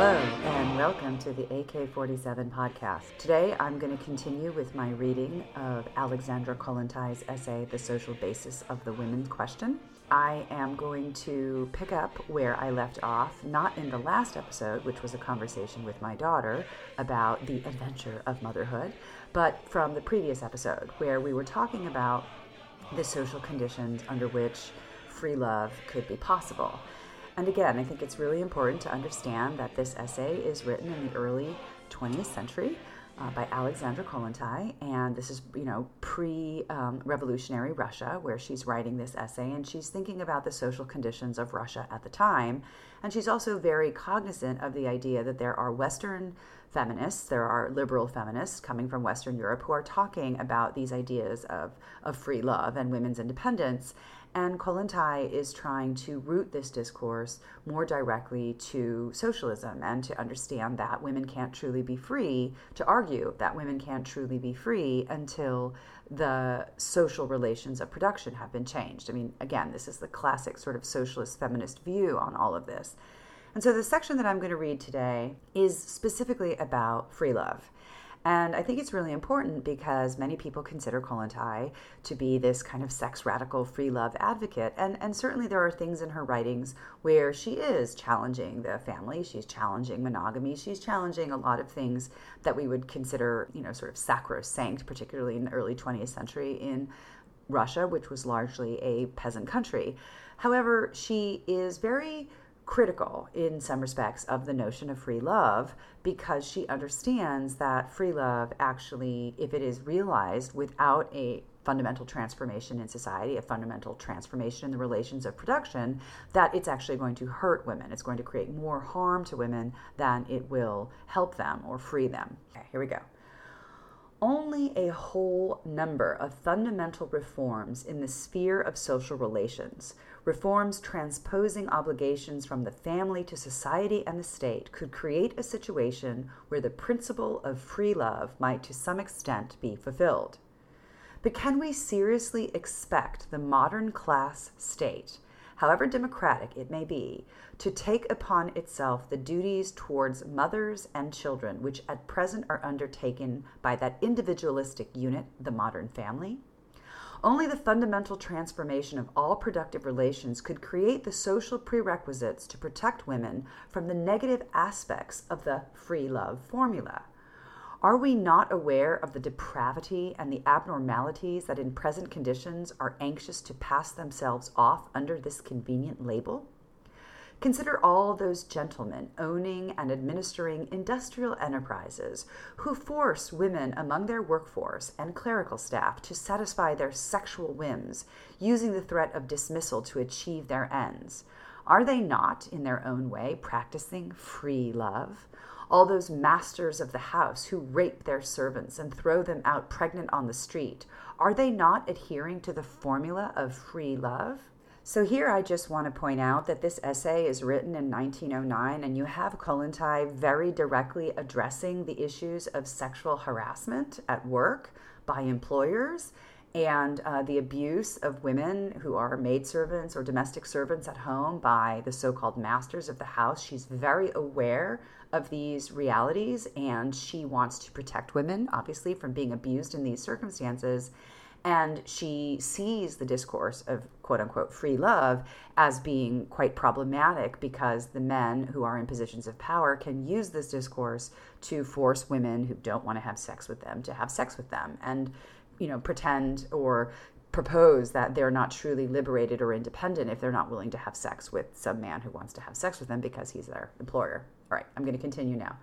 Hello, and welcome to the AK 47 podcast. Today I'm going to continue with my reading of Alexandra Kollontai's essay, The Social Basis of the Women's Question. I am going to pick up where I left off, not in the last episode, which was a conversation with my daughter about the adventure of motherhood, but from the previous episode, where we were talking about the social conditions under which free love could be possible. And again, I think it's really important to understand that this essay is written in the early 20th century uh, by Alexandra Kollontai, and this is you know pre-revolutionary um, Russia, where she's writing this essay, and she's thinking about the social conditions of Russia at the time, and she's also very cognizant of the idea that there are Western feminists, there are liberal feminists coming from Western Europe who are talking about these ideas of of free love and women's independence, and Kollontai is trying to root this discourse more directly to socialism and to understand that women can't truly be free, to argue that women can't truly be free until the social relations of production have been changed. I mean, again, this is the classic sort of socialist feminist view on all of this. And so the section that I'm going to read today is specifically about free love. And I think it's really important because many people consider Kollontai to be this kind of sex radical free love advocate. And, and certainly there are things in her writings where she is challenging the family, she's challenging monogamy, she's challenging a lot of things that we would consider, you know, sort of sacrosanct, particularly in the early 20th century in Russia, which was largely a peasant country. However, she is very critical in some respects of the notion of free love because she understands that free love actually, if it is realized without a fundamental transformation in society, a fundamental transformation in the relations of production, that it's actually going to hurt women. It's going to create more harm to women than it will help them or free them. Okay, here we go. Only a whole number of fundamental reforms in the sphere of social relations Reforms transposing obligations from the family to society and the state could create a situation where the principle of free love might to some extent be fulfilled. But can we seriously expect the modern class state, however democratic it may be, to take upon itself the duties towards mothers and children which at present are undertaken by that individualistic unit, the modern family? Only the fundamental transformation of all productive relations could create the social prerequisites to protect women from the negative aspects of the free love formula. Are we not aware of the depravity and the abnormalities that in present conditions are anxious to pass themselves off under this convenient label? Consider all those gentlemen owning and administering industrial enterprises who force women among their workforce and clerical staff to satisfy their sexual whims, using the threat of dismissal to achieve their ends. Are they not, in their own way, practicing free love? All those masters of the house who rape their servants and throw them out pregnant on the street, are they not adhering to the formula of free love? So here I just want to point out that this essay is written in 1909 and you have Kollontai very directly addressing the issues of sexual harassment at work by employers and uh, the abuse of women who are maidservants or domestic servants at home by the so-called masters of the house. She's very aware of these realities and she wants to protect women obviously from being abused in these circumstances and she sees the discourse of quote unquote free love as being quite problematic because the men who are in positions of power can use this discourse to force women who don't want to have sex with them to have sex with them and, you know, pretend or propose that they're not truly liberated or independent if they're not willing to have sex with some man who wants to have sex with them because he's their employer. All right, I'm going to continue now.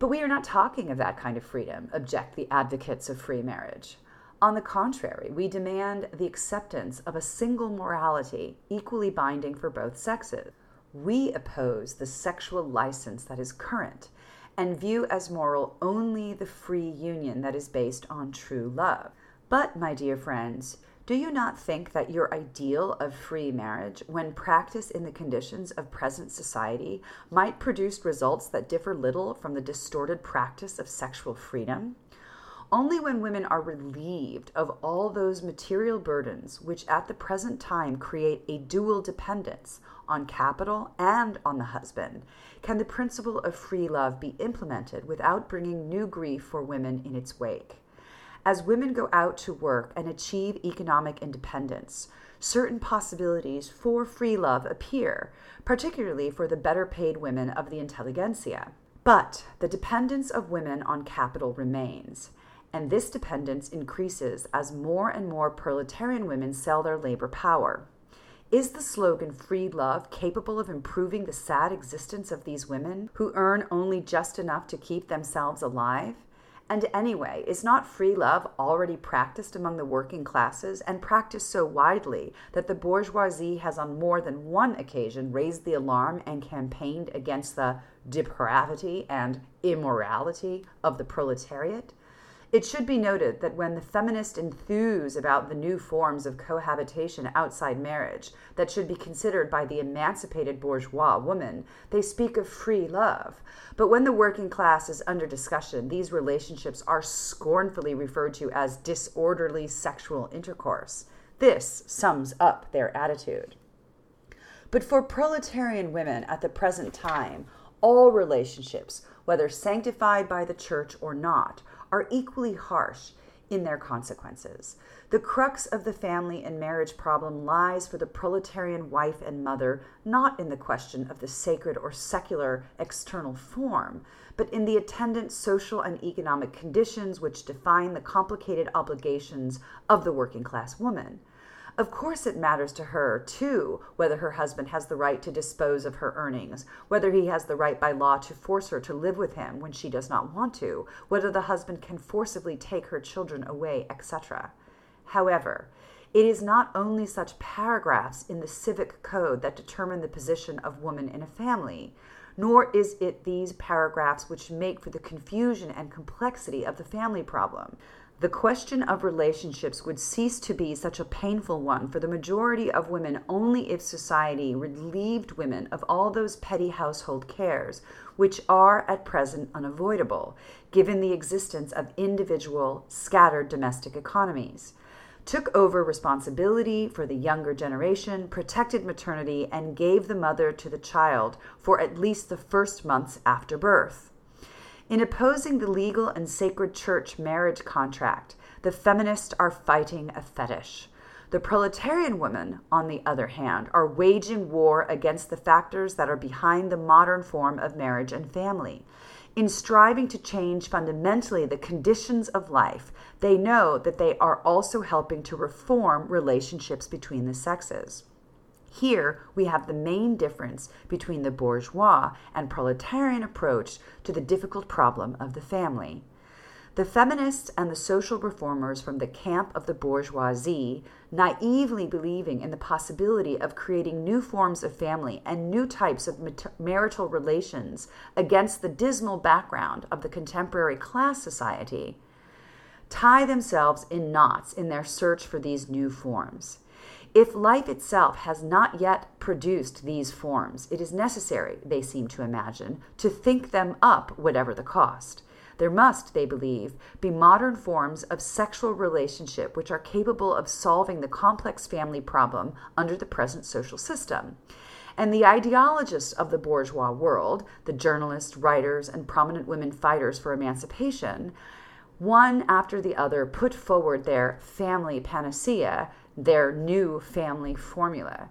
But we are not talking of that kind of freedom, object the advocates of free marriage. On the contrary, we demand the acceptance of a single morality equally binding for both sexes. We oppose the sexual license that is current and view as moral only the free union that is based on true love. But, my dear friends, do you not think that your ideal of free marriage, when practiced in the conditions of present society, might produce results that differ little from the distorted practice of sexual freedom? Only when women are relieved of all those material burdens which at the present time create a dual dependence on capital and on the husband can the principle of free love be implemented without bringing new grief for women in its wake. As women go out to work and achieve economic independence, certain possibilities for free love appear, particularly for the better paid women of the intelligentsia. But the dependence of women on capital remains, and this dependence increases as more and more proletarian women sell their labor power. Is the slogan free love capable of improving the sad existence of these women who earn only just enough to keep themselves alive? And anyway, is not free love already practiced among the working classes and practiced so widely that the bourgeoisie has on more than one occasion raised the alarm and campaigned against the depravity and immorality of the proletariat? It should be noted that when the feminists enthuse about the new forms of cohabitation outside marriage that should be considered by the emancipated bourgeois woman, they speak of free love. But when the working class is under discussion, these relationships are scornfully referred to as disorderly sexual intercourse. This sums up their attitude. But for proletarian women at the present time, all relationships, whether sanctified by the church or not, are equally harsh in their consequences. The crux of the family and marriage problem lies for the proletarian wife and mother not in the question of the sacred or secular external form, but in the attendant social and economic conditions which define the complicated obligations of the working class woman. Of course, it matters to her, too, whether her husband has the right to dispose of her earnings, whether he has the right by law to force her to live with him when she does not want to, whether the husband can forcibly take her children away, etc. However, it is not only such paragraphs in the civic code that determine the position of woman in a family, nor is it these paragraphs which make for the confusion and complexity of the family problem the question of relationships would cease to be such a painful one for the majority of women only if society relieved women of all those petty household cares which are at present unavoidable, given the existence of individual, scattered domestic economies. Took over responsibility for the younger generation, protected maternity, and gave the mother to the child for at least the first months after birth. In opposing the legal and sacred church marriage contract, the feminists are fighting a fetish. The proletarian women, on the other hand, are waging war against the factors that are behind the modern form of marriage and family. In striving to change fundamentally the conditions of life, they know that they are also helping to reform relationships between the sexes. Here we have the main difference between the bourgeois and proletarian approach to the difficult problem of the family. The feminists and the social reformers from the camp of the bourgeoisie, naively believing in the possibility of creating new forms of family and new types of marital relations against the dismal background of the contemporary class society, tie themselves in knots in their search for these new forms. If life itself has not yet produced these forms, it is necessary, they seem to imagine, to think them up, whatever the cost. There must, they believe, be modern forms of sexual relationship which are capable of solving the complex family problem under the present social system. And the ideologists of the bourgeois world, the journalists, writers, and prominent women fighters for emancipation, one after the other put forward their family panacea their new family formula.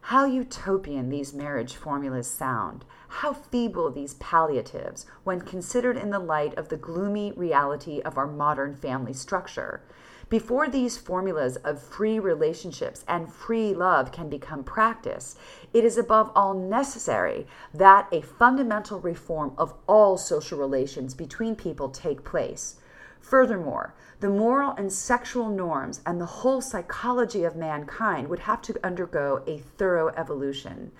How utopian these marriage formulas sound. How feeble these palliatives when considered in the light of the gloomy reality of our modern family structure. Before these formulas of free relationships and free love can become practice, it is above all necessary that a fundamental reform of all social relations between people take place. Furthermore, the moral and sexual norms and the whole psychology of mankind would have to undergo a thorough evolution.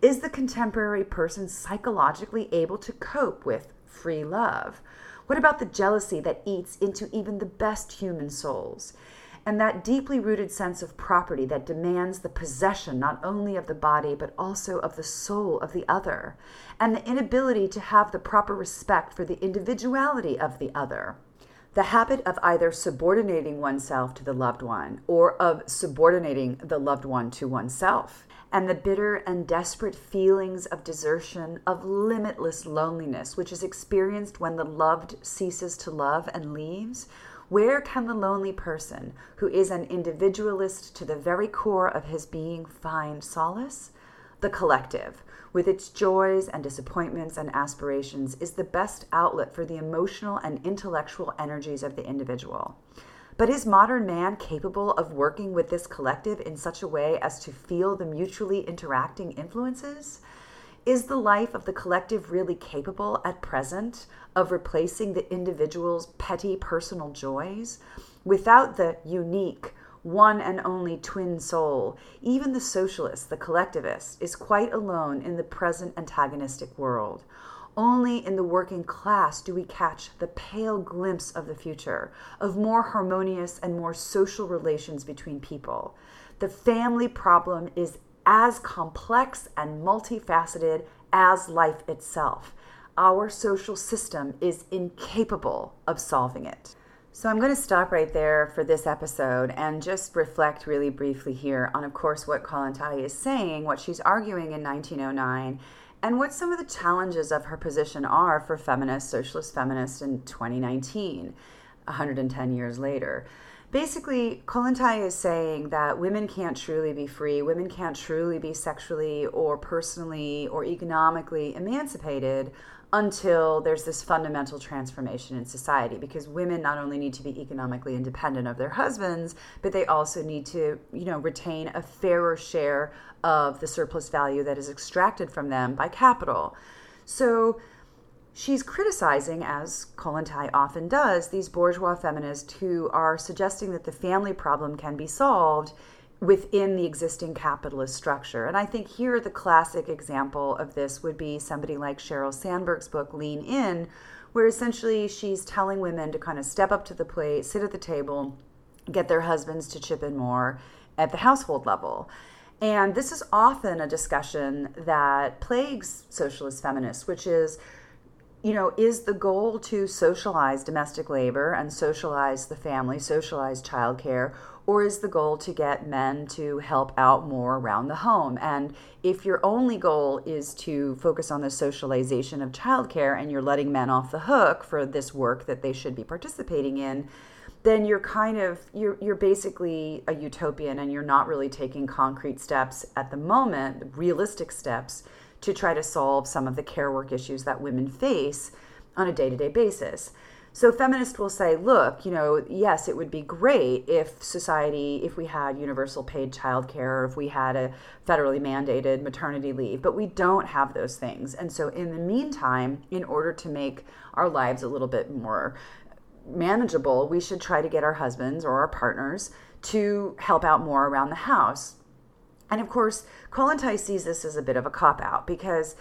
Is the contemporary person psychologically able to cope with free love? What about the jealousy that eats into even the best human souls? And that deeply rooted sense of property that demands the possession not only of the body but also of the soul of the other, and the inability to have the proper respect for the individuality of the other. The habit of either subordinating oneself to the loved one or of subordinating the loved one to oneself and the bitter and desperate feelings of desertion, of limitless loneliness, which is experienced when the loved ceases to love and leaves, where can the lonely person, who is an individualist to the very core of his being, find solace? The collective, with its joys and disappointments and aspirations, is the best outlet for the emotional and intellectual energies of the individual. But is modern man capable of working with this collective in such a way as to feel the mutually interacting influences? Is the life of the collective really capable at present of replacing the individual's petty personal joys? Without the unique, one and only twin soul, even the socialist, the collectivist, is quite alone in the present antagonistic world. Only in the working class do we catch the pale glimpse of the future, of more harmonious and more social relations between people. The family problem is as complex and multifaceted as life itself. Our social system is incapable of solving it. So, I'm going to stop right there for this episode and just reflect really briefly here on, of course, what Kollontai is saying, what she's arguing in 1909 and what some of the challenges of her position are for feminists, socialist feminists in 2019, 110 years later. Basically, Kollontai is saying that women can't truly be free, women can't truly be sexually or personally or economically emancipated until there's this fundamental transformation in society because women not only need to be economically independent of their husbands but they also need to you know retain a fairer share of the surplus value that is extracted from them by capital. So she's criticizing as Kollontai often does these bourgeois feminists who are suggesting that the family problem can be solved within the existing capitalist structure. And I think here the classic example of this would be somebody like Sheryl Sandberg's book, Lean In, where essentially she's telling women to kind of step up to the plate, sit at the table, get their husbands to chip in more at the household level. And this is often a discussion that plagues socialist feminists, which is you know, is the goal to socialize domestic labor and socialize the family, socialize childcare, or is the goal to get men to help out more around the home? And if your only goal is to focus on the socialization of childcare and you're letting men off the hook for this work that they should be participating in, then you're kind of you're you're basically a utopian and you're not really taking concrete steps at the moment, realistic steps to try to solve some of the care work issues that women face on a day-to-day basis. So feminists will say, look, you know, yes, it would be great if society, if we had universal paid childcare, if we had a federally mandated maternity leave, but we don't have those things. And so in the meantime, in order to make our lives a little bit more manageable, we should try to get our husbands or our partners to help out more around the house. And of course, Kollontai sees this as a bit of a cop out because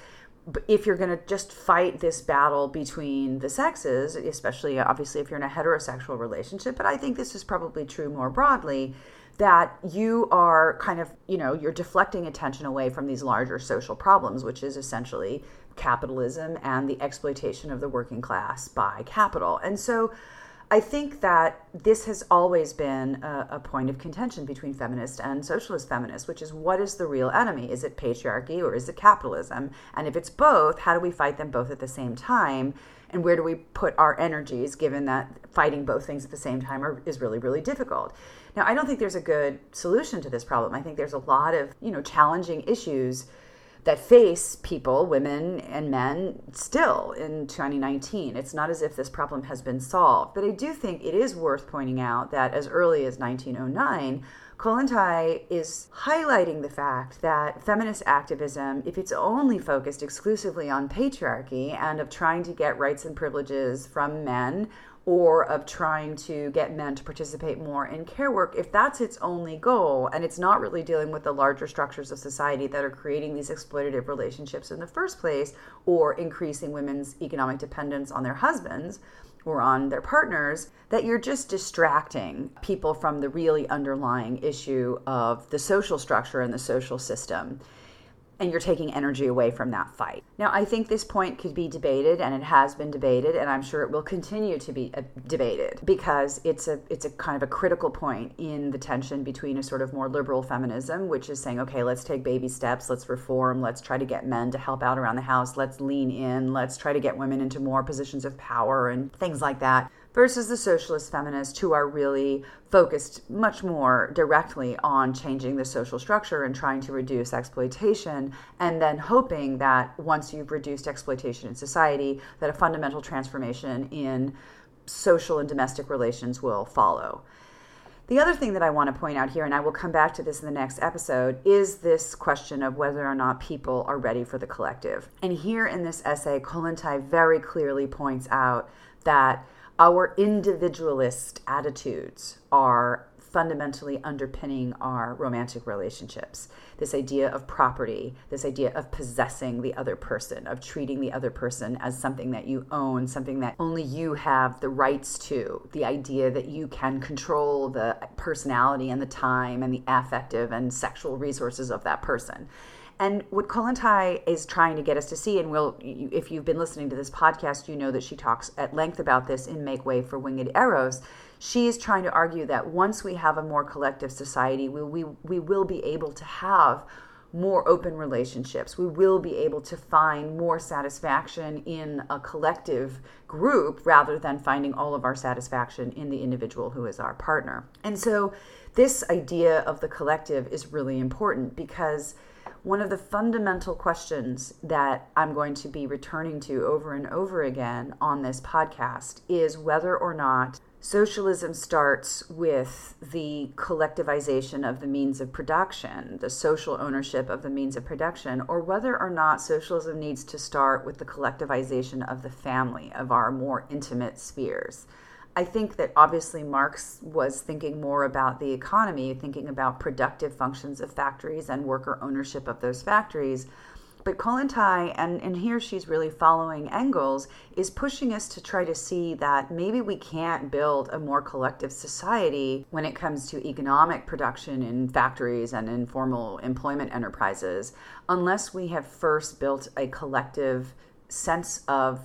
if you're going to just fight this battle between the sexes, especially uh, obviously if you're in a heterosexual relationship, but I think this is probably true more broadly, that you are kind of, you know, you're deflecting attention away from these larger social problems, which is essentially capitalism and the exploitation of the working class by capital. And so I think that this has always been a, a, point of contention between feminist and socialist feminists, which is what is the real enemy? Is it patriarchy or is it capitalism? And if it's both, how do we fight them both at the same time? And where do we put our energies, given that fighting both things at the same time are, is really, really difficult? Now, I don't think there's a good solution to this problem. I think there's a lot of, you know, challenging issues that face people, women and men, still in 2019. It's not as if this problem has been solved. But I do think it is worth pointing out that as early as 1909, Kollontai is highlighting the fact that feminist activism, if it's only focused exclusively on patriarchy and of trying to get rights and privileges from men or of trying to get men to participate more in care work, if that's its only goal and it's not really dealing with the larger structures of society that are creating these exploitative relationships in the first place or increasing women's economic dependence on their husbands or on their partners, that you're just distracting people from the really underlying issue of the social structure and the social system. And you're taking energy away from that fight. Now, I think this point could be debated and it has been debated and I'm sure it will continue to be uh, debated because it's a it's a kind of a critical point in the tension between a sort of more liberal feminism which is saying okay, let's take baby steps, let's reform, let's try to get men to help out around the house, let's lean in, let's try to get women into more positions of power and things like that versus the socialist feminists who are really focused much more directly on changing the social structure and trying to reduce exploitation and then hoping that once you've reduced exploitation in society that a fundamental transformation in social and domestic relations will follow. The other thing that I want to point out here, and I will come back to this in the next episode, is this question of whether or not people are ready for the collective. And here in this essay, Kollontai very clearly points out that our individualist attitudes are fundamentally underpinning our romantic relationships. This idea of property, this idea of possessing the other person, of treating the other person as something that you own, something that only you have the rights to, the idea that you can control the personality and the time and the affective and sexual resources of that person. And what Kollontai is trying to get us to see, and will if you've been listening to this podcast, you know that she talks at length about this in Make Way for Winged Eros. She is trying to argue that once we have a more collective society, we, we, we will be able to have more open relationships. We will be able to find more satisfaction in a collective group rather than finding all of our satisfaction in the individual who is our partner. And so, this idea of the collective is really important because one of the fundamental questions that I'm going to be returning to over and over again on this podcast is whether or not socialism starts with the collectivization of the means of production, the social ownership of the means of production, or whether or not socialism needs to start with the collectivization of the family, of our more intimate spheres. I think that obviously Marx was thinking more about the economy, thinking about productive functions of factories and worker ownership of those factories. But Kollontai, and, and here she's really following Engels, is pushing us to try to see that maybe we can't build a more collective society when it comes to economic production in factories and informal employment enterprises unless we have first built a collective sense of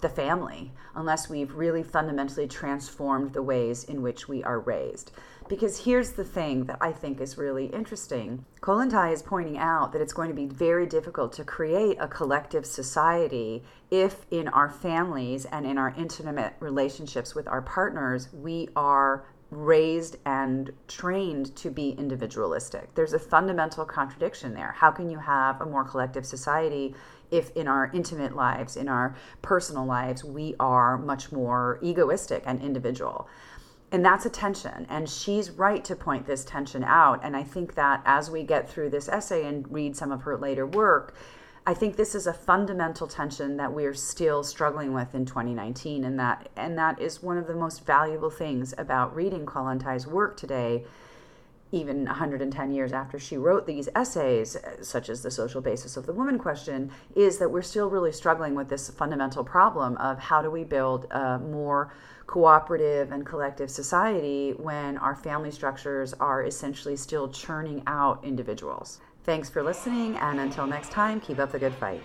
the family unless we've really fundamentally transformed the ways in which we are raised. Because here's the thing that I think is really interesting. Kollontai is pointing out that it's going to be very difficult to create a collective society if in our families and in our intimate relationships with our partners, we are raised and trained to be individualistic. There's a fundamental contradiction there. How can you have a more collective society if in our intimate lives, in our personal lives, we are much more egoistic and individual. And that's a tension. And she's right to point this tension out. And I think that as we get through this essay and read some of her later work, I think this is a fundamental tension that we're still struggling with in 2019. And that and that is one of the most valuable things about reading Kollontai's work today even 110 years after she wrote these essays, such as The Social Basis of the Woman Question, is that we're still really struggling with this fundamental problem of how do we build a more cooperative and collective society when our family structures are essentially still churning out individuals. Thanks for listening, and until next time, keep up the good fight.